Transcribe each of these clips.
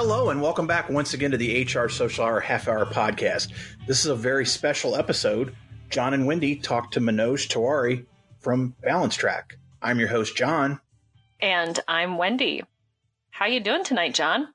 Hello, and welcome back once again to the HR Social Hour Half Hour Podcast. This is a very special episode. Jon and Wendy talk to Manoj Tiwari from balanceTRAK. I'm your host, Jon. And I'm Wendy. How you doing tonight, Jon?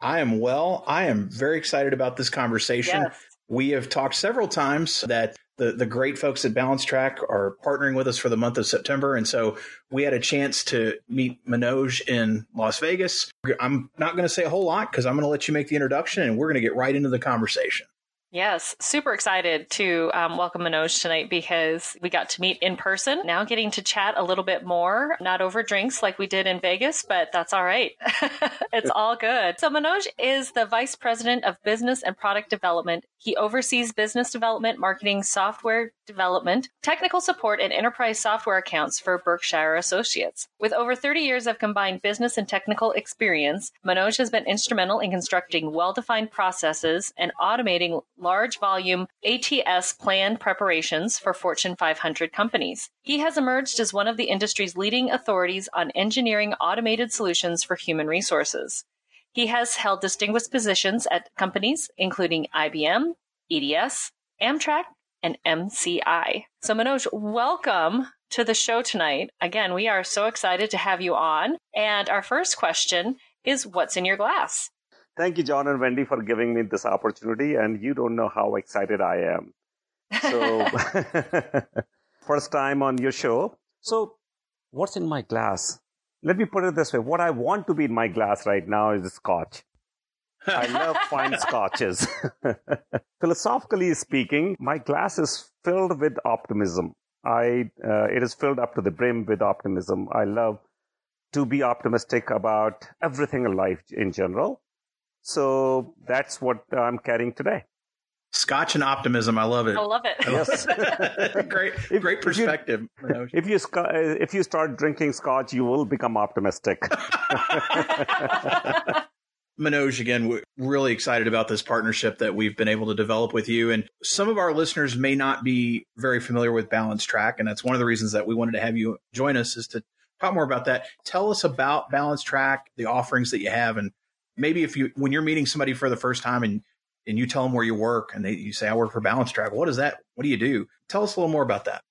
I am well. I am very excited about this conversation. Yes. We have talked several times that the, the great folks at balanceTRAK are partnering with us for the month of September. And so we had a chance to meet Manoj in Las Vegas. I'm not going to say a whole lot because I'm going to let you make the introduction and we're going to get right into the conversation. Yes, super excited to um, welcome Manoj tonight because we got to meet in person. Now getting to chat a little bit more, not over drinks like we did in Vegas, but that's all right. it's all good. So Manoj is the Vice President of Business and Product Development. He oversees business development, marketing, software development, technical support, and enterprise software accounts for Berkshire Associates. With over 30 years of combined business and technical experience, Manoj has been instrumental in constructing well-defined processes and automating large volume ATS plan preparations for Fortune 500 companies. He has emerged as one of the industry's leading authorities on engineering automated solutions for human resources. He has held distinguished positions at companies including IBM, EDS, Amtrak, and MCI. So, Manoj, welcome to the show tonight. Again, we are so excited to have you on. And our first question is What's in your glass? Thank you, Jon and Wendy, for giving me this opportunity. And you don't know how excited I am. So, first time on your show. So, what's in my glass? Let me put it this way. What I want to be in my glass right now is scotch. I love fine scotches. Philosophically speaking, my glass is filled with optimism. I, uh, it is filled up to the brim with optimism. I love to be optimistic about everything in life in general. So that's what I'm carrying today. Scotch and optimism. I love it. I love it. Yes. great, If- great if you- perspective. If you sc- uh, if you start drinking scotch, you will become optimistic. Manoj, again, we're really excited about this partnership that we've been able to develop with you. And some of our listeners may not be very familiar with balanceTRAK. And that's one of the reasons that we wanted to have you join us is to talk more about that. Tell us about balanceTRAK, the offerings that you have. And maybe if you, when you're meeting somebody for the first time and, and you tell them where you work and they, you say, I work for balanceTRAK. What is that? What do you do? Tell us a little more about that.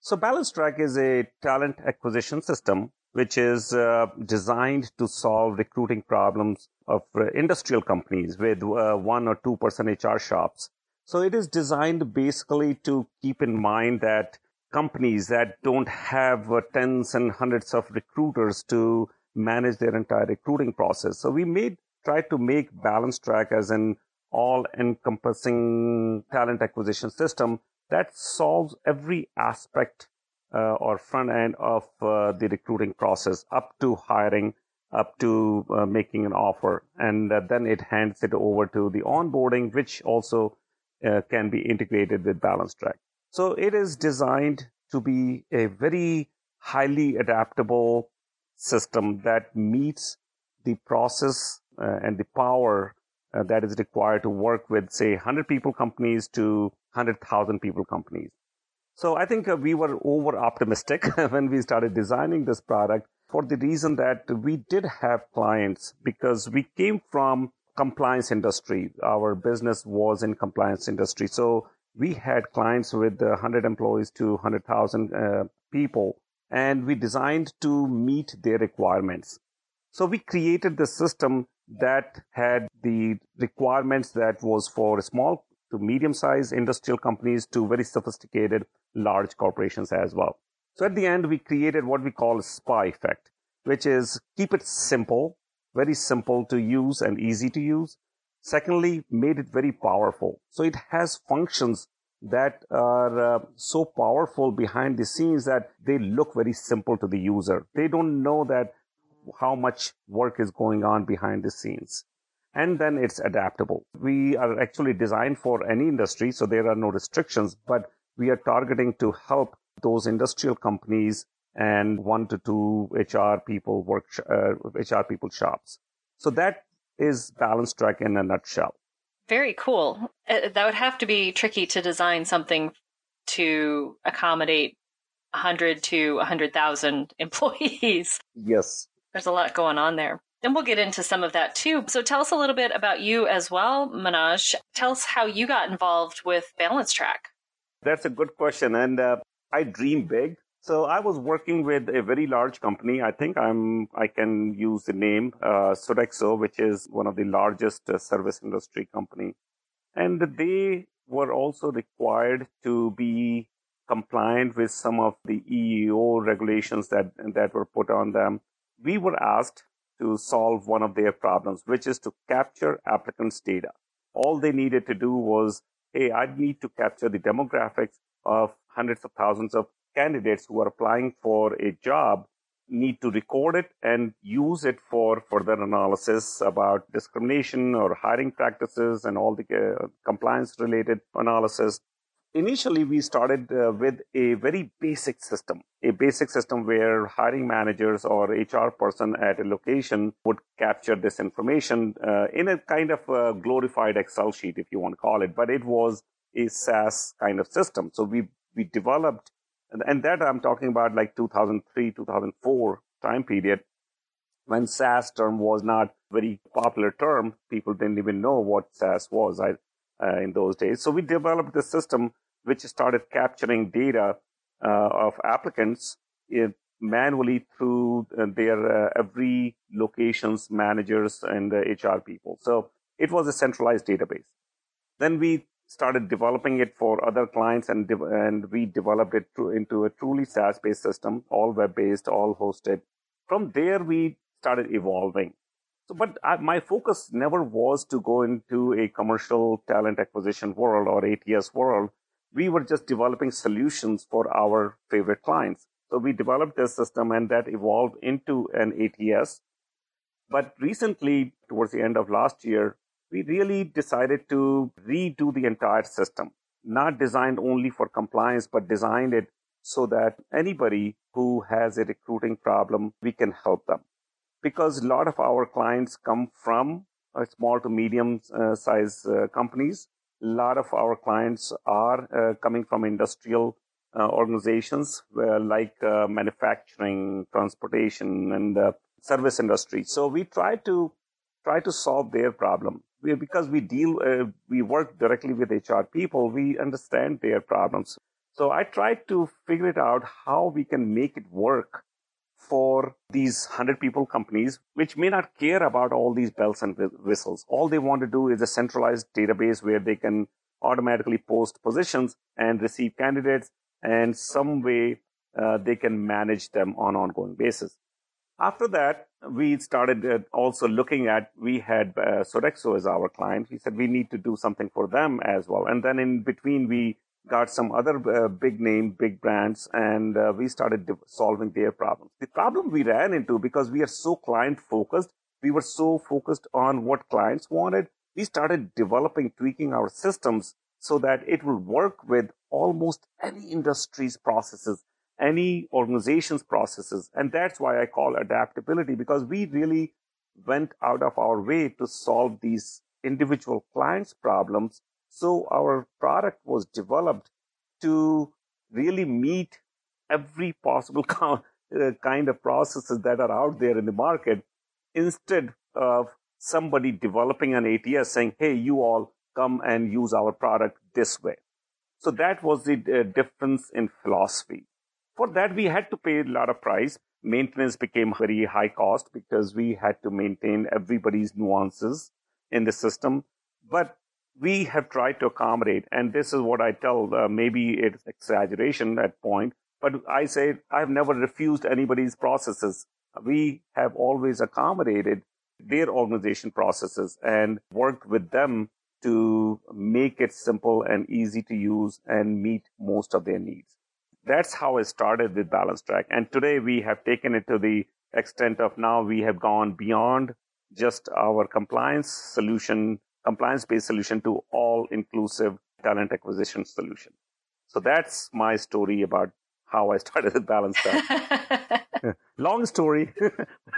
So balanceTRAK is a talent acquisition system which is uh, designed to solve recruiting problems of uh, industrial companies with uh, one or two person HR shops. So it is designed basically to keep in mind that companies that don't have uh, tens and hundreds of recruiters to manage their entire recruiting process. So we made try to make balanceTRAK as an all encompassing talent acquisition system that solves every aspect uh, or front end of uh, the recruiting process up to hiring, up to uh, making an offer. And uh, then it hands it over to the onboarding, which also uh, can be integrated with balanceTRAK. So it is designed to be a very highly adaptable system that meets the process and the power uh, that is required to work with, say, 100 people companies to 100,000 people companies. So I think uh, we were over optimistic when we started designing this product for the reason that we did have clients because we came from compliance industry. Our business was in compliance industry. So we had clients with uh, 100 employees to 100,000 uh, people and we designed to meet their requirements. So we created the system that had the requirements that was for small to medium sized industrial companies to very sophisticated large corporations as well. So at the end, we created what we call a SPA effect, which is keep it simple, very simple to use and easy to use. Secondly, made it very powerful. So it has functions that are uh, so powerful behind the scenes that they look very simple to the user. They don't know that how much work is going on behind the scenes. And then it's adaptable. We are actually designed for any industry, so there are no restrictions, but we are targeting to help those industrial companies and one to two HR people work, uh, HR people shops. So that is balanceTRAK in a nutshell. Very cool. Uh, That would have to be tricky to design something to accommodate 100 to 100,000 employees. Yes. There's a lot going on there. And we'll get into some of that too. So tell us a little bit about you as well, Manoj. Tell us how you got involved with balanceTRAK. That's a good question. And uh, I dream big. So I was working with a very large company. I think I'm, I can use the name, uh, Sodexo, which is one of the largest uh, service industry company. And they were also required to be compliant with some of the EEO regulations that, that were put on them. We were asked to solve one of their problems, which is to capture applicants' data. All they needed to do was, hey, I need to capture the demographics of hundreds of thousands of candidates who are applying for a job need to record it and use it for further analysis about discrimination or hiring practices and all the uh, compliance related analysis initially we started uh, with a very basic system, a basic system where hiring managers or HR person at a location would capture this information uh, in a kind of a glorified Excel sheet, if you want to call it, but it was a SaaS kind of system. So we, we developed, and that I'm talking about like 2003, 2004 time period when SaaS term was not very popular term. People didn't even know what SaaS was. I, uh, in those days. So we developed this system which started capturing data uh, of applicants uh, manually through uh, their uh, every locations managers and HR people. So it was a centralized database. Then we started developing it for other clients and, de- and we developed it to, into a truly SaaS based system, all web based, all hosted. From there, we started evolving. So, but I, my focus never was to go into a commercial talent acquisition world or ATS world we were just developing solutions for our favorite clients. So we developed this system and that evolved into an ATS. But recently, towards the end of last year, we really decided to redo the entire system, not designed only for compliance, but designed it so that anybody who has a recruiting problem, we can help them. Because a lot of our clients come from small to medium uh, size uh, companies a lot of our clients are uh, coming from industrial uh, organizations where, like uh, manufacturing, transportation, and service industry. So we try to try to solve their problem. We, because we deal, uh, we work directly with HR people, we understand their problems. So I try to figure it out how we can make it work for these 100 people companies, which may not care about all these bells and whistles. All they want to do is a centralized database where they can automatically post positions and receive candidates and some way uh, they can manage them on ongoing basis. After that, we started uh, also looking at, we had uh, Sodexo as our client. We said we need to do something for them as well. And then in between, we got some other uh, big name, big brands, and uh, we started solving their problems. The problem we ran into because we are so client focused, we were so focused on what clients wanted, we started developing, tweaking our systems so that it will work with almost any industry's processes, any organization's processes. And that's why I call adaptability because we really went out of our way to solve these individual clients' problems so our product was developed to really meet every possible uh, kind of processes that are out there in the market instead of somebody developing an ATS saying, hey, you all come and use our product this way. So that was the uh, difference in philosophy. For that, we had to pay a lot of price. Maintenance became very high cost because we had to maintain everybody's nuances in the system. But we have tried to accommodate, and this is what I tell, uh, maybe it's exaggeration at point, but I say I've never refused anybody's processes. We have always accommodated their organization processes and worked with them to make it simple and easy to use and meet most of their needs. That's how I started with balanceTRAK. And today we have taken it to the extent of now we have gone beyond just our compliance solution compliance-based solution to all-inclusive talent acquisition solution. So that's my story about how I started with Balance Long story.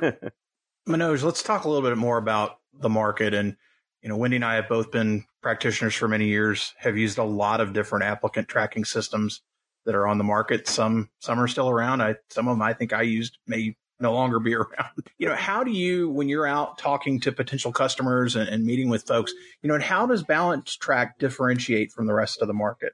Manoj, let's talk a little bit more about the market. And, you know, Wendy and I have both been practitioners for many years, have used a lot of different applicant tracking systems that are on the market. Some, some are still around. I, some of them I think I used may no longer be around. You know, how do you, when you're out talking to potential customers and, and meeting with folks, you know, and how does balanceTRAK differentiate from the rest of the market?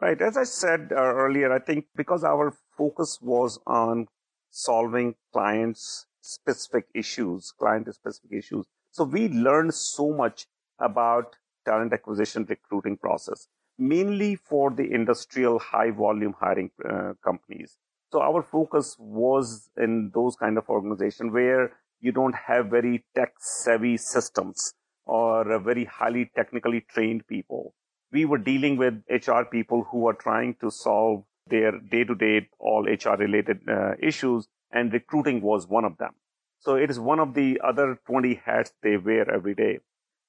Right. As I said uh, earlier, I think because our focus was on solving clients' specific issues, client specific issues. So we learned so much about talent acquisition recruiting process, mainly for the industrial high volume hiring uh, companies. So our focus was in those kind of organization where you don't have very tech savvy systems or very highly technically trained people. We were dealing with HR people who are trying to solve their day to day all HR related uh, issues and recruiting was one of them. So it is one of the other 20 hats they wear every day.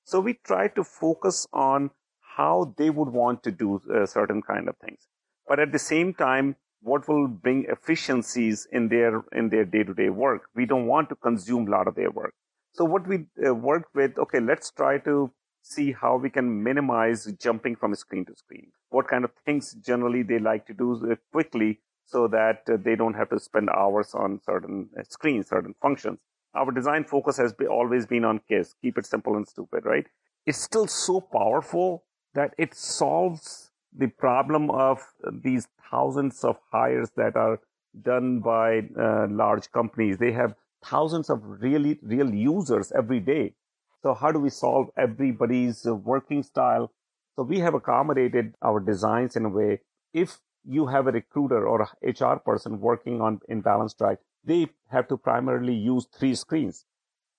So we try to focus on how they would want to do uh, certain kind of things. But at the same time, what will bring efficiencies in their in their day-to-day work? We don't want to consume a lot of their work. So what we uh, worked with, okay, let's try to see how we can minimize jumping from screen to screen. What kind of things generally they like to do uh, quickly so that uh, they don't have to spend hours on certain uh, screens, certain functions. Our design focus has be, always been on KISS, keep it simple and stupid, right? It's still so powerful that it solves the problem of these thousands of hires that are done by uh, large companies. They have thousands of really real users every day. So how do we solve everybody's uh, working style? So we have accommodated our designs in a way. If you have a recruiter or a HR person working on in balanceTRAK, they have to primarily use three screens.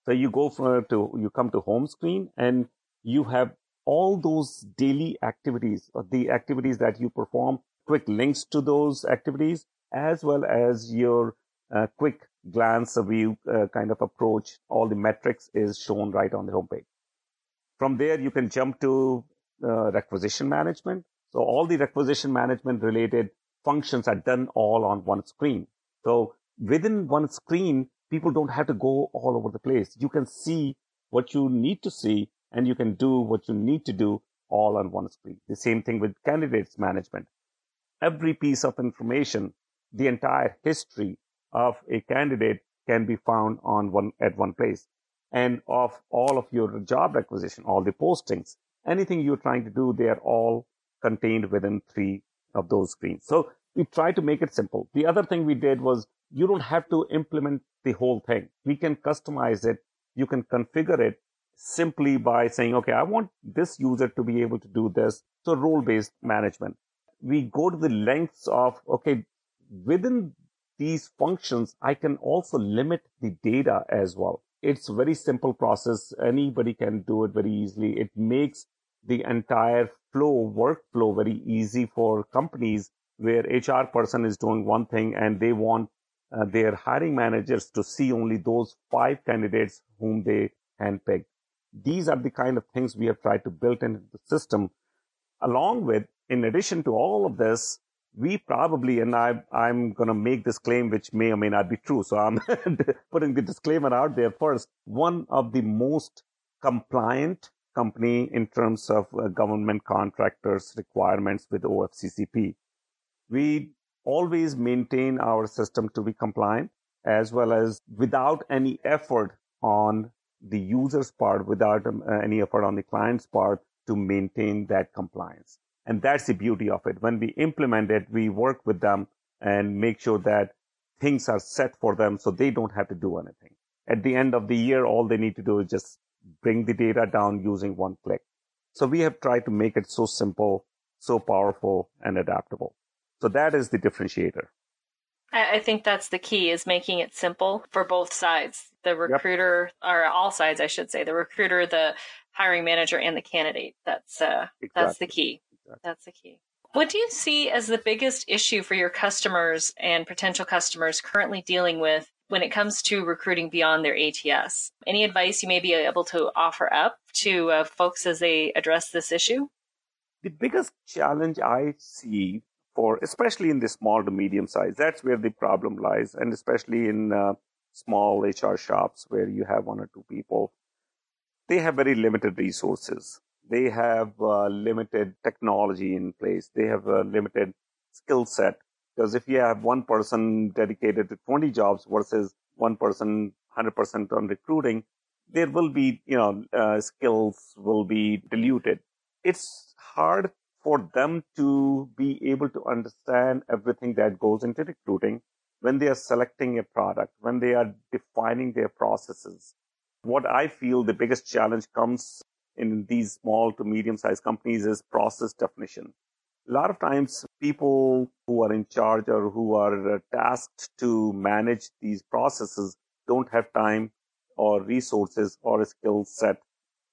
So you go for, to, you come to home screen and you have all those daily activities, or the activities that you perform, quick links to those activities, as well as your uh, quick glance view uh, kind of approach. All the metrics is shown right on the homepage. From there, you can jump to uh, requisition management. So all the requisition management related functions are done all on one screen. So within one screen, people don't have to go all over the place. You can see what you need to see and you can do what you need to do all on one screen. The same thing with candidates management. Every piece of information, the entire history of a candidate can be found on one at one place. And of all of your job acquisition, all the postings, anything you're trying to do, they are all contained within three of those screens. So we try to make it simple. The other thing we did was you don't have to implement the whole thing. We can customize it. You can configure it simply by saying, okay, I want this user to be able to do this. So role based management. We go to the lengths of, okay, within these functions, I can also limit the data as well. It's a very simple process. Anybody can do it very easily. It makes the entire flow, workflow very easy for companies where HR person is doing one thing and they want uh, their hiring managers to see only those five candidates whom they handpicked. These are the kind of things we have tried to build into the system. Along with, in addition to all of this, we probably, and I, I'm going to make this claim, which may or may not be true. So I'm putting the disclaimer out there first. One of the most compliant company in terms of uh, government contractors requirements with OFCCP. We always maintain our system to be compliant as well as without any effort on the user's part, without um, uh, any effort on the client's part to maintain that compliance. And that's the beauty of it. When we implement it, we work with them and make sure that things are set for them so they don't have to do anything. At the end of the year, all they need to do is just bring the data down using one click. So we have tried to make it so simple, so powerful and adaptable. So that is the differentiator. I think that's the key is making it simple for both sides. The recruiter yep. or all sides, I should say, the recruiter, the hiring manager and the candidate. That's, uh, exactly. that's the key. Exactly. That's the key. What do you see as the biggest issue for your customers and potential customers currently dealing with when it comes to recruiting beyond their ATS. Any advice you may be able to offer up to uh, folks as they address this issue? The biggest challenge I see for, especially in the small to medium size, that's where the problem lies, and especially in uh, small HR shops where you have one or two people, they have very limited resources. They have uh, limited technology in place. They have a limited skill set because if you have one person dedicated to 20 jobs versus one person 100% on recruiting, there will be, you know, uh, skills will be diluted. It's hard for them to be able to understand everything that goes into recruiting when they are selecting a product, when they are defining their processes. What I feel the biggest challenge comes in these small to medium sized companies is process definition. A lot of times people who are in charge or who are uh, tasked to manage these processes don't have time or resources or a skill set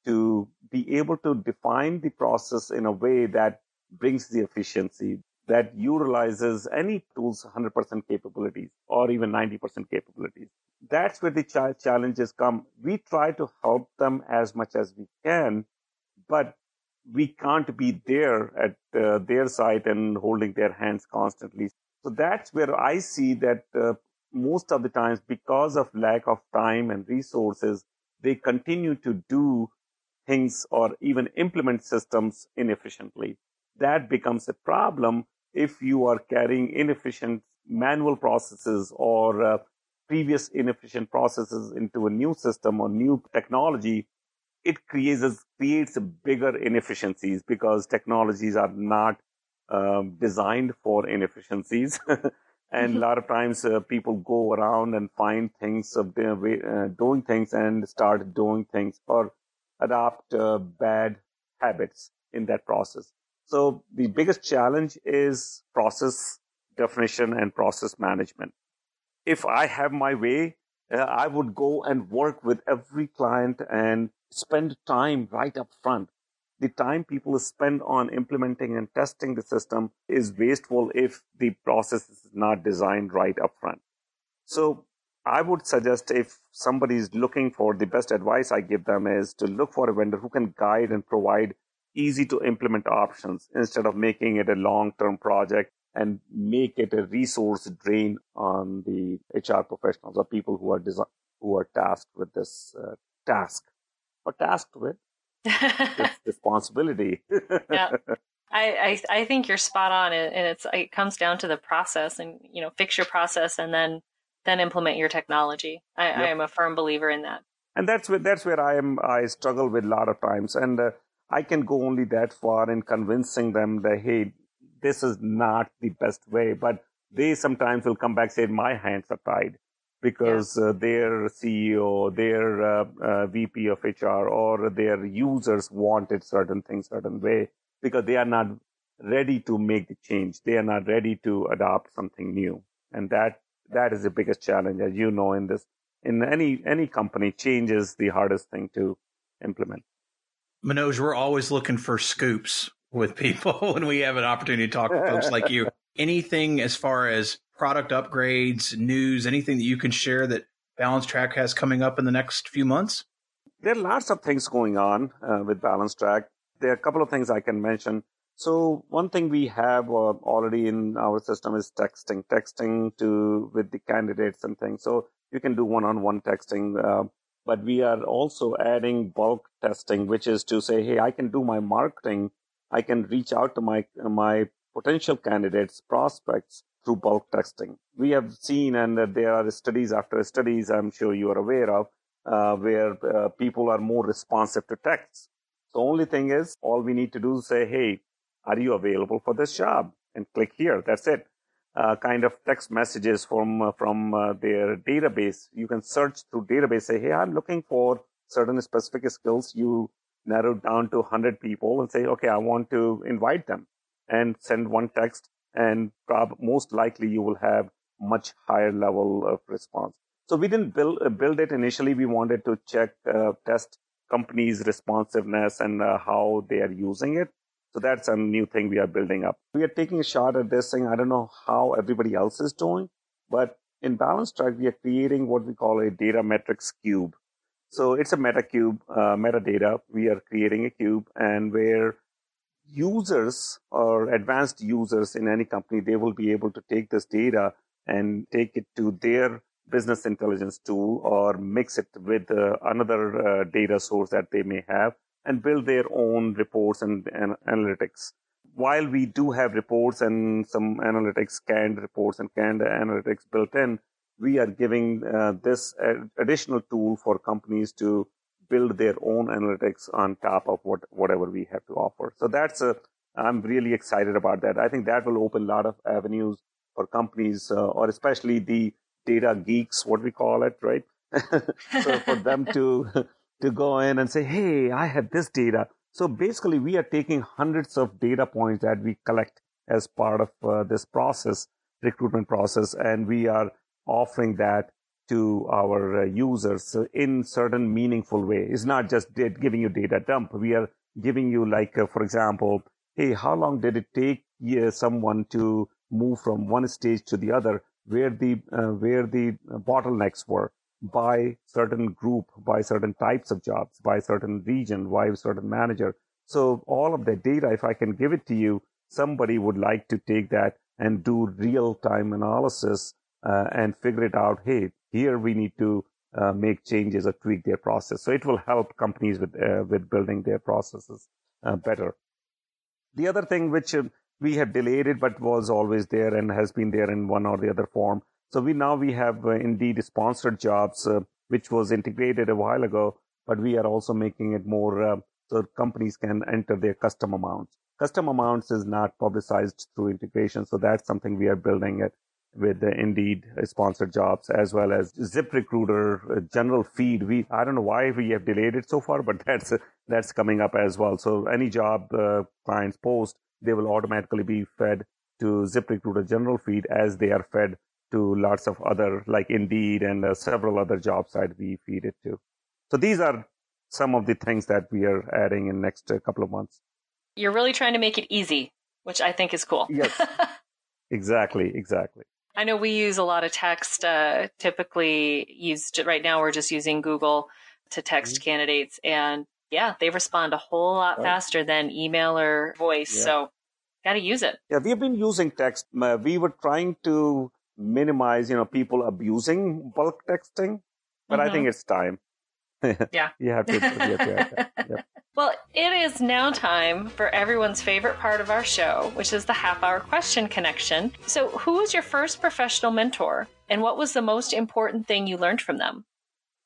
to be able to define the process in a way that brings the efficiency that utilizes any tool's 100% capabilities or even 90% capabilities. That's where the ch- challenges come. We try to help them as much as we can, but we can't be there at uh, their site and holding their hands constantly. So that's where I see that uh, most of the times, because of lack of time and resources, they continue to do things or even implement systems inefficiently. That becomes a problem if you are carrying inefficient manual processes or uh, previous inefficient processes into a new system or new technology it creates creates bigger inefficiencies because technologies are not um, designed for inefficiencies. and a lot of times uh, people go around and find things of uh, doing things and start doing things or adopt uh, bad habits in that process. So the biggest challenge is process definition and process management. If I have my way, uh, I would go and work with every client and spend time right up front. The time people spend on implementing and testing the system is wasteful if the process is not designed right up front. So I would suggest if somebody is looking for the best advice I give them is to look for a vendor who can guide and provide easy to implement options instead of making it a long term project and make it a resource drain on the HR professionals or people who are desi- who are tasked with this uh, task or tasked with responsibility. yeah. I, I, I think you're spot on, and it's it comes down to the process, and you know, fix your process, and then then implement your technology. I, yep. I am a firm believer in that. And that's where that's where I am. I struggle with a lot of times, and uh, I can go only that far in convincing them that hey, this is not the best way. But they sometimes will come back say my hands are tied because yeah. uh, their CEO, their uh, uh VP of HR, or their users wanted certain things certain way because they are not ready to make the change. They are not ready to adopt something new, and that that is the biggest challenge, as you know, in this in any any company. Change is the hardest thing to implement. Manoj, we're always looking for scoops with people when we have an opportunity to talk to folks like you. Anything as far as product upgrades, news, anything that you can share that balanceTRAK has coming up in the next few months? There are lots of things going on uh, with balanceTRAK. There are a couple of things I can mention. So one thing we have uh, already in our system is texting, texting to with the candidates and things. So you can do one-on-one texting. Uh, but we are also adding bulk testing, which is to say, hey, I can do my marketing. I can reach out to my my potential candidates, prospects through bulk testing. We have seen, and there are studies after studies, I'm sure you are aware of, uh, where uh, people are more responsive to texts. The only thing is, all we need to do is say, hey, are you available for this job? And click here. That's it. Uh, kind of text messages from uh, from uh, their database. You can search through database. Say, hey, I'm looking for certain specific skills. You narrow down to 100 people and say, okay, I want to invite them, and send one text. And prob- most likely, you will have much higher level of response. So we didn't build uh, build it initially. We wanted to check uh, test companies' responsiveness and uh, how they are using it. So that's a new thing we are building up. We are taking a shot at this thing. I don't know how everybody else is doing, but in balanceTRAK, we are creating what we call a data metrics cube. So it's a meta cube, uh, metadata. We are creating a cube and where users or advanced users in any company, they will be able to take this data and take it to their business intelligence tool or mix it with uh, another uh, data source that they may have and build their own reports and, and analytics. While we do have reports and some analytics, canned reports and canned analytics built in, we are giving uh, this additional tool for companies to build their own analytics on top of what whatever we have to offer. So that's a I'm really excited about that. I think that will open a lot of avenues for companies, uh, or especially the data geeks, what we call it, right? so for them to to go in and say, "Hey, I have this data." So basically, we are taking hundreds of data points that we collect as part of uh, this process, recruitment process, and we are offering that to our uh, users in certain meaningful way. It's not just giving you data dump. We are giving you, like, uh, for example, hey, how long did it take uh, someone to move from one stage to the other, where the uh, where the bottlenecks were by certain group, by certain types of jobs, by certain region, by certain manager. So all of that data, if I can give it to you, somebody would like to take that and do real time analysis uh, and figure it out. Hey, here we need to uh, make changes or tweak their process. So it will help companies with uh, with building their processes uh, better. The other thing which uh, we have delayed it, but was always there and has been there in one or the other form. So we now we have uh, indeed sponsored jobs, uh, which was integrated a while ago, but we are also making it more uh, so companies can enter their custom amounts. Custom amounts is not publicized through integration, so that's something we are building it with Indeed sponsored jobs as well as ZipRecruiter general feed. We I don't know why we have delayed it so far, but that's that's coming up as well. So any job uh, clients post, they will automatically be fed to ZipRecruiter general feed as they are fed to lots of other like Indeed and uh, several other job sites we feed it to. So these are some of the things that we are adding in next uh, couple of months. You're really trying to make it easy, which I think is cool. Yes. exactly, exactly. I know we use a lot of text. Uh, typically, used right now, we're just using Google to text mm-hmm. candidates, and yeah, they respond a whole lot right. faster than email or voice. Yeah. So, got to use it. Yeah, we've been using text. We were trying to minimize, you know, people abusing bulk texting, but mm-hmm. I think it's time. yeah, you have to. You have to yeah. Well, it is now time for everyone's favorite part of our show, which is the half hour question connection. So, who was your first professional mentor, and what was the most important thing you learned from them?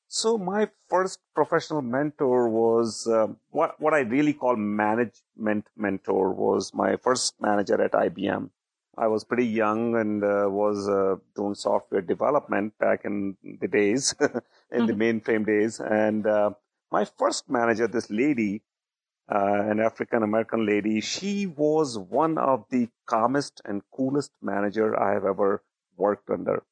So, my first professional mentor was uh, what, what I really call management mentor, was my first manager at IBM. I was pretty young and uh, was uh, doing software development back in the days, in mm-hmm. the mainframe days. And uh, my first manager, this lady, uh, an African American lady, she was one of the calmest and coolest manager I have ever worked under.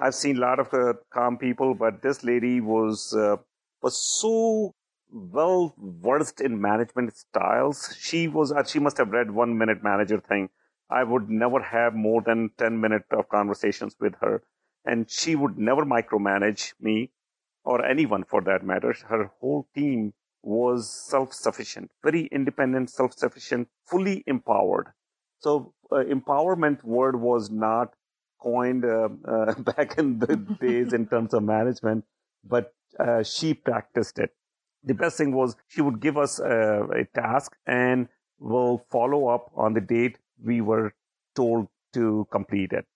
I've seen a lot of uh, calm people, but this lady was uh, was so well versed in management styles. She was uh, she must have read one minute manager thing. I would never have more than ten minutes of conversations with her, and she would never micromanage me or anyone for that matter. Her whole team was self-sufficient, very independent, self-sufficient, fully empowered. So uh, empowerment word was not coined uh, uh, back in the days in terms of management, but uh, she practiced it. The best thing was she would give us a, a task and we'll follow up on the date we were told to complete it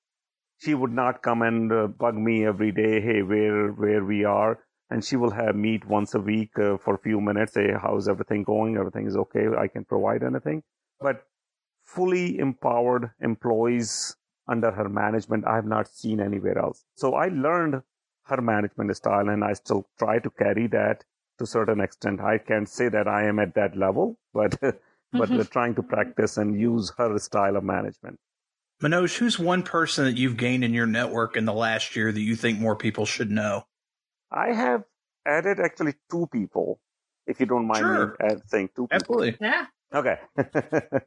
she would not come and uh, bug me every day. Hey, where where we are? And she will have meet once a week uh, for a few minutes. Say, how's everything going? Everything is okay. I can provide anything. But fully empowered employees under her management, I have not seen anywhere else. So I learned her management style, and I still try to carry that to certain extent. I can't say that I am at that level, but but mm-hmm. trying to practice and use her style of management. Manoj, who's one person that you've gained in your network in the last year that you think more people should know? I have added actually two people, if you don't mind sure. me saying two people. Absolutely. Yeah. Okay.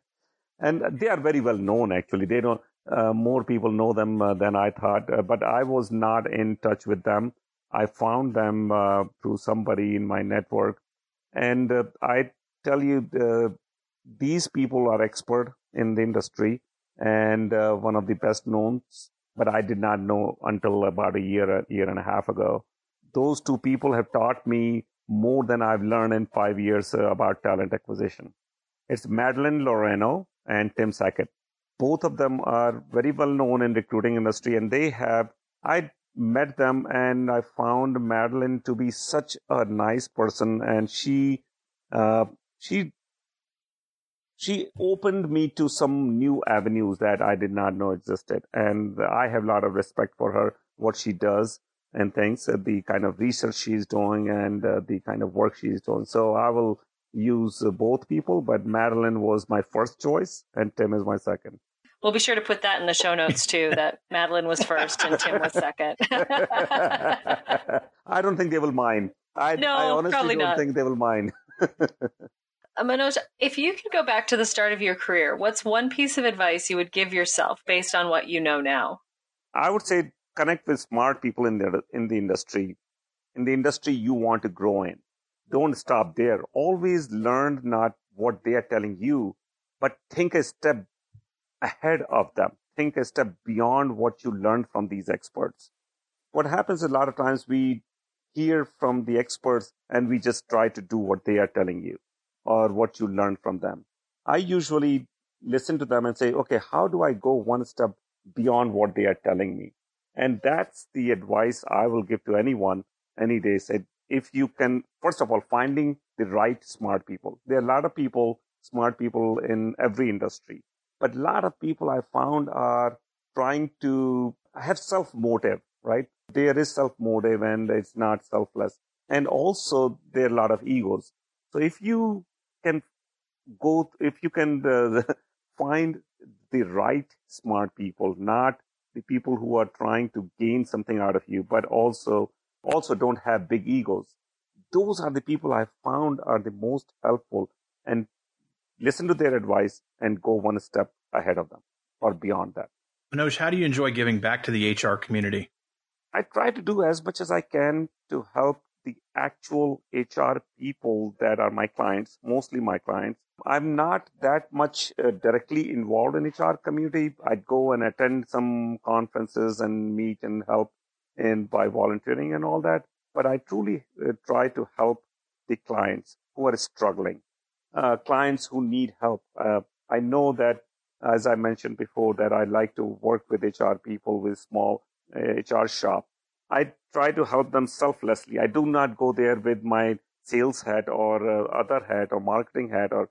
and they are very well known, actually. They don't, uh, more people know them uh, than I thought, uh, but I was not in touch with them. I found them uh, through somebody in my network. And uh, I tell you, these people are expert in the industry and uh, one of the best known, but I did not know until about a year, a year and a half ago. Those two people have taught me more than I've learned in five years uh, about talent acquisition. It's Madeline Laurano and Tim Sackett. Both of them are very well known in recruiting industry and they have, I met them and I found Madeline to be such a nice person and she, uh, she, she opened me to some new avenues that I did not know existed. And I have a lot of respect for her, what she does and things, uh, the kind of research she's doing and uh, the kind of work she's doing. So I will use uh, both people, but Madeline was my first choice and Tim is my second. We'll be sure to put that in the show notes too. that Madeline was first and Tim was second. I don't think they will mind. I, no, I honestly don't not. think they will mind. Manoj, if you could go back to the start of your career, what's one piece of advice you would give yourself based on what you know now? I would say connect with smart people in the in the industry, in the industry you want to grow in. Don't stop there. Always learn not what they are telling you, but think a step ahead of them. Think a step beyond what you learned from these experts. What happens a lot of times we hear from the experts and we just try to do what they are telling you or what you learned from them. I usually listen to them and say, okay, how do I go one step beyond what they are telling me? And that's the advice I will give to anyone any day. Say, if you can, first of all, finding the right smart people. There are a lot of people, smart people in every industry, but a lot of people I found are trying to have self motive, right? There is self motive and it's not selfless. And also there are a lot of egos. So if you can go, if you can uh, find the right smart people, not the people who are trying to gain something out of you, but also also don't have big egos. Those are the people I found are the most helpful and listen to their advice and go one step ahead of them or beyond that. Manoj, how do you enjoy giving back to the HR community? I try to do as much as I can to help the actual HR people that are my clients, mostly my clients. I'm not that much uh, directly involved in HR community. I'd go and attend some conferences and meet and help and by volunteering and all that. But I truly uh, try to help the clients who are struggling, uh, clients who need help. Uh, I know that, as I mentioned before, that I like to work with HR people with small HR shop. I try to help them selflessly. I do not go there with my sales hat or uh, other hat or marketing hat or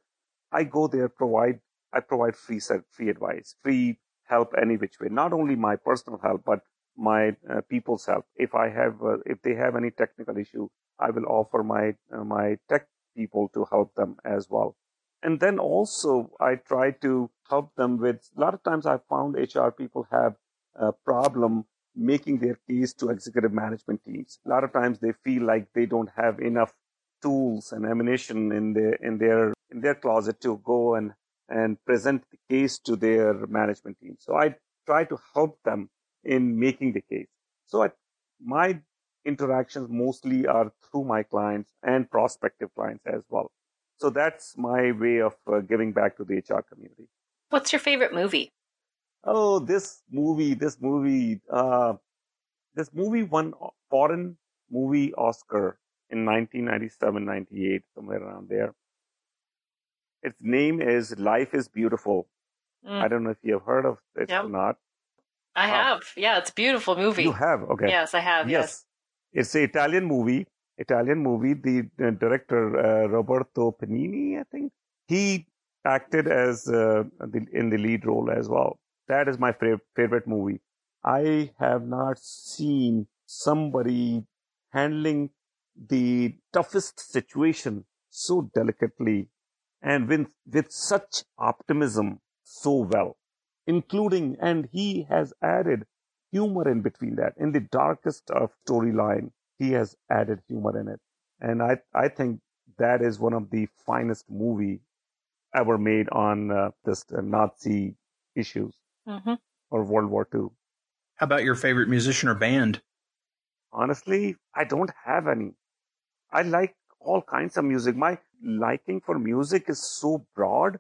I go there provide I provide free free advice, free help any which way. Not only my personal help, but my uh, people's help. If I have uh, if they have any technical issue, I will offer my uh, my tech people to help them as well. And then also I try to help them with a lot of times I found HR people have a problem making their case to executive management teams. A lot of times they feel like they don't have enough tools and ammunition in their in their in their closet to go and and present the case to their management team. So I try to help them in making the case. So I, my interactions mostly are through my clients and prospective clients as well. So that's my way of uh, giving back to the HR community. What's your favorite movie? Oh, this movie, this movie, uh, this movie won foreign movie Oscar in 1997, 98, somewhere around there. Its name is Life is Beautiful. Mm. I don't know if you have heard of it yep. or not. I have. Yeah, it's a beautiful movie. You have? Okay. Yes, I have. Yes. yes. It's an Italian movie. Italian movie. The, the director, uh, Roberto Benigni, I think, he acted as uh, the, in the lead role as well. That is my favorite movie. I have not seen somebody handling the toughest situation so delicately and with, with such optimism so well, including, and he has added humor in between that. In the darkest of storyline, he has added humor in it. And I, I think that is one of the finest movie ever made on uh, this uh, Nazi issues mm-hmm. or World War II. How about your favorite musician or band? Honestly, I don't have any. I like all kinds of music. My liking for music is so broad.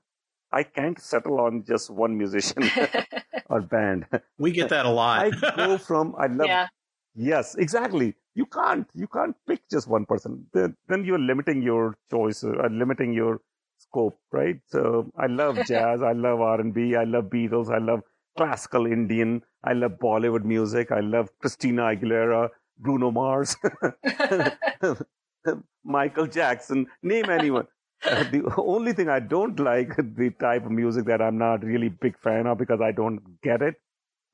I can't settle on just one musician or band. We get that a lot. I go from I love yeah. Yes, exactly. You can't you can't pick just one person. Then you're limiting your choice or uh, limiting your scope, right? So I love jazz, I love R&B, I love Beatles, I love classical Indian, I love Bollywood music. I love Christina Aguilera, Bruno Mars, Michael Jackson, name anyone. Uh, the only thing I don't like, the type of music that I'm not really big fan of because I don't get it,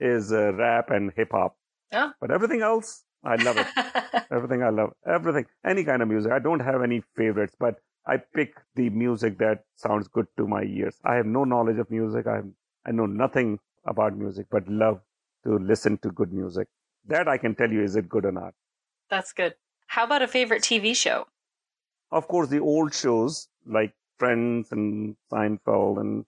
is uh, rap and hip hop. Oh. But everything else, I love it. everything I love. Everything. Any kind of music. I don't have any favorites, but I pick the music that sounds good to my ears. I have no knowledge of music. I I know nothing about music, but love to listen to good music. That I can tell you is it good or not. That's good. How about a favorite TV show? Of course, the old shows like Friends and Seinfeld and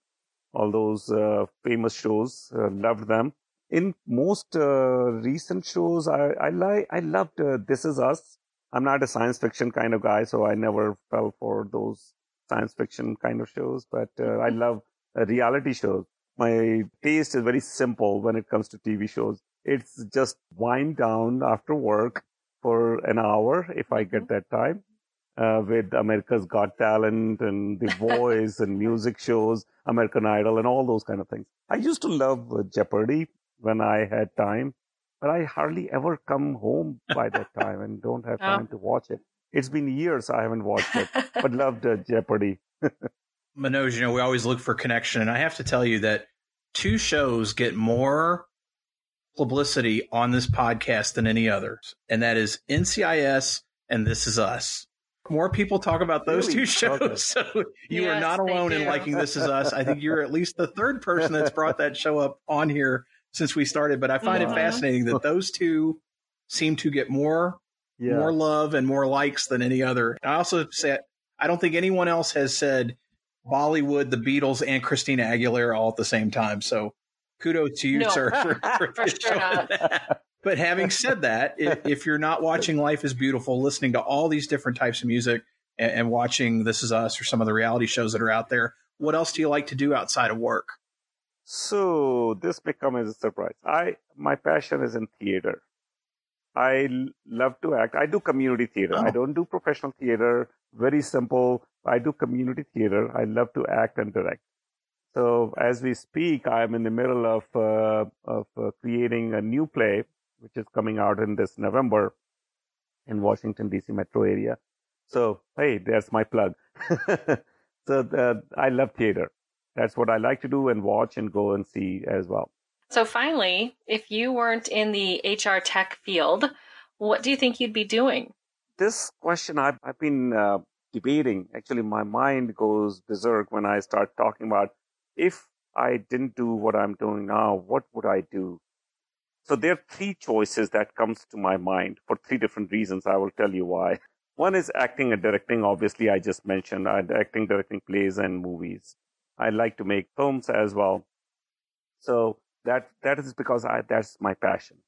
all those uh, famous shows. Uh, loved them. In most uh, recent shows, I I like I loved uh, This Is Us. I'm not a science fiction kind of guy, so I never fell for those science fiction kind of shows. But uh, I love uh, reality shows. My taste is very simple when it comes to TV shows. It's just wind down after work for an hour if I get that time. Uh, with America's Got Talent and The Voice and music shows, American Idol and all those kind of things. I used to love Jeopardy when I had time, but I hardly ever come home by that time and don't have Oh. time to watch it. It's been years I haven't watched it, but loved uh, Jeopardy. Manoj, you know, we always look for connection. And I have to tell you that two shows get more publicity on this podcast than any others. And that is NCIS and This Is Us. More people talk about those Really? two shows. Okay. So you are not alone in liking This Is Us. I think you're at least the third person that's brought that show up on here since we started. But I find it fascinating that those two seem to get more Yeah. more love and more likes than any other. I also say I don't think anyone else has said Bollywood, the Beatles, and Christina Aguilera all at the same time. So kudos to you, No. sir, for, for, For sure not. that. But having said that, if, if you're not watching Life is Beautiful, listening to all these different types of music and, and watching This Is Us or some of the reality shows that are out there, what else do you like to do outside of work? So this becomes a surprise. I my passion is in theater. I love to act. I do community theater. I Oh. don't do professional theater. Very simple. I do community theater. I love to act and direct. So as we speak, I'm in the middle of uh, of uh, creating a new play, which is coming out in this November in Washington D.C. metro area. So hey, there's my plug. so the, I love theater that's what I like to do and watch and go and see as well. So finally, if you weren't in the HR tech field, what do you think you'd be doing? This question I've, I've been uh, debating. Actually, my mind goes berserk when I start talking about if I didn't do what I'm doing now, what would I do? So there are three choices that comes to my mind for three different reasons. I will tell you why. One is acting and directing. Obviously, I just mentioned uh, I'm acting, directing plays and movies. I like to make films as well. So that that is because I, that's my passion.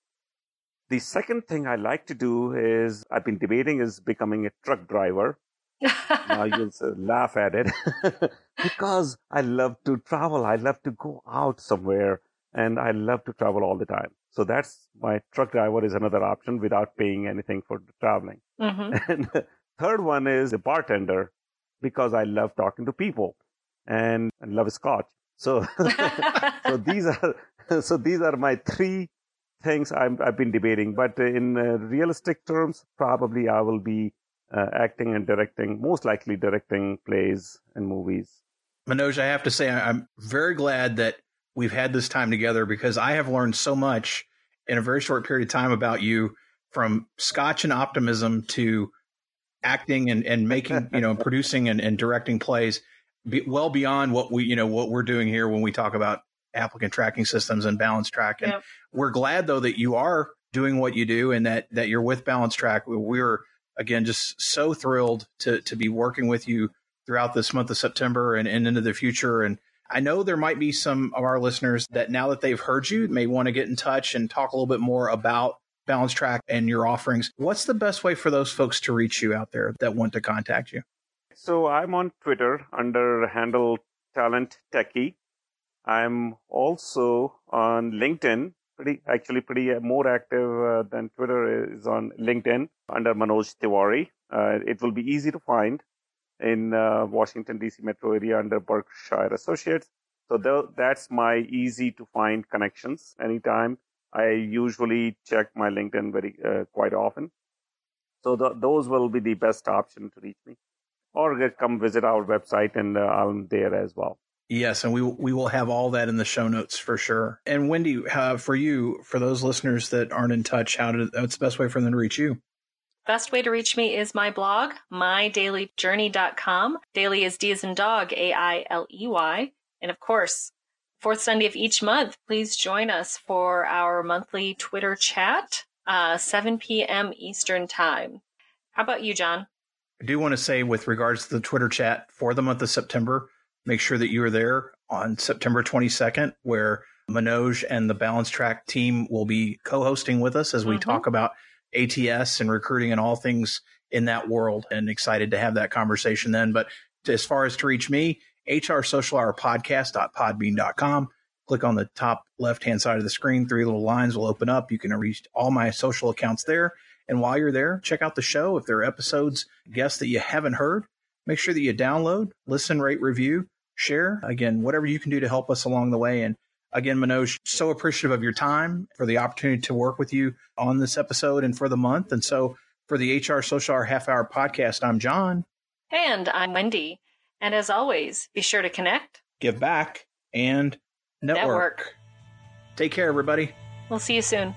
The second thing I like to do is I've been debating is becoming a truck driver. Now you'll laugh at it because I love to travel. I love to go out somewhere and I love to travel all the time. So that's my truck driver is another option without paying anything for traveling. hmm And the third one is a bartender because I love talking to people and, and love scotch. So, so these are, so these are my three things I'm, I've been debating. But in uh, realistic terms, probably I will be uh, acting and directing, most likely directing plays and movies. Manoj, I have to say, I- I'm very glad that we've had this time together because I have learned so much in a very short period of time about you from scotch and optimism to acting and, and making, you know, producing and, and directing plays be, well beyond what we, you know, what we're doing here when we talk about applicant tracking systems and balanceTRAK. And Yep. we're glad though that you are doing what you do and that, that you're with balanceTRAK. We're again, just so thrilled to, to be working with you throughout this month of September and, and into the future. And I know there might be some of our listeners that now that they've heard you may want to get in touch and talk a little bit more about balanceTRAK and your offerings. What's the best way for those folks to reach you out there that want to contact you? So I'm on Twitter under handle talent techie. I'm also on LinkedIn, pretty actually pretty uh, more active uh, than Twitter is on LinkedIn under Manoj Tiwari. Uh, it will be easy to find in uh, Washington DC metro area under Berkshire Associates. So that's my easy to find connections anytime. I usually check my LinkedIn very uh, quite often. So those will be the best option to reach me, or come visit our website and uh, I'm there as well. Yes, and we we will have all that in the show notes for sure. And Wendy, uh, for you, for those listeners that aren't in touch, how to, what's the best way for them to reach you? Best way to reach me is my blog, mydaileyjourney.com. Daily is D as in dog, A I L E Y. And of course, fourth Sunday of each month, please join us for our monthly Twitter chat, uh, 7 p.m. Eastern Time. How about you, Jon? I do want to say, with regards to the Twitter chat for the month of September, make sure that you are there on September 22nd, where Manoj and the balanceTRAK team will be co hosting with us as we mm-hmm. talk about ATS and recruiting and all things in that world. And excited to have that conversation then. But as far as to reach me, HR Social Hour Podcast.podbean.com. Click on the top left hand side of the screen. Three little lines will open up. You can reach all my social accounts there. And while you're there, check out the show. If there are episodes, guests that you haven't heard, make sure that you download, listen, rate, review, share. Again, whatever you can do to help us along the way. And again, Manoj, so appreciative of your time for the opportunity to work with you on this episode and for the month. And so for the HR Social Hour Half Hour podcast, I'm Jon. And I'm Wendy. And as always, be sure to connect, give back, and network. network. Take care, everybody. We'll see you soon.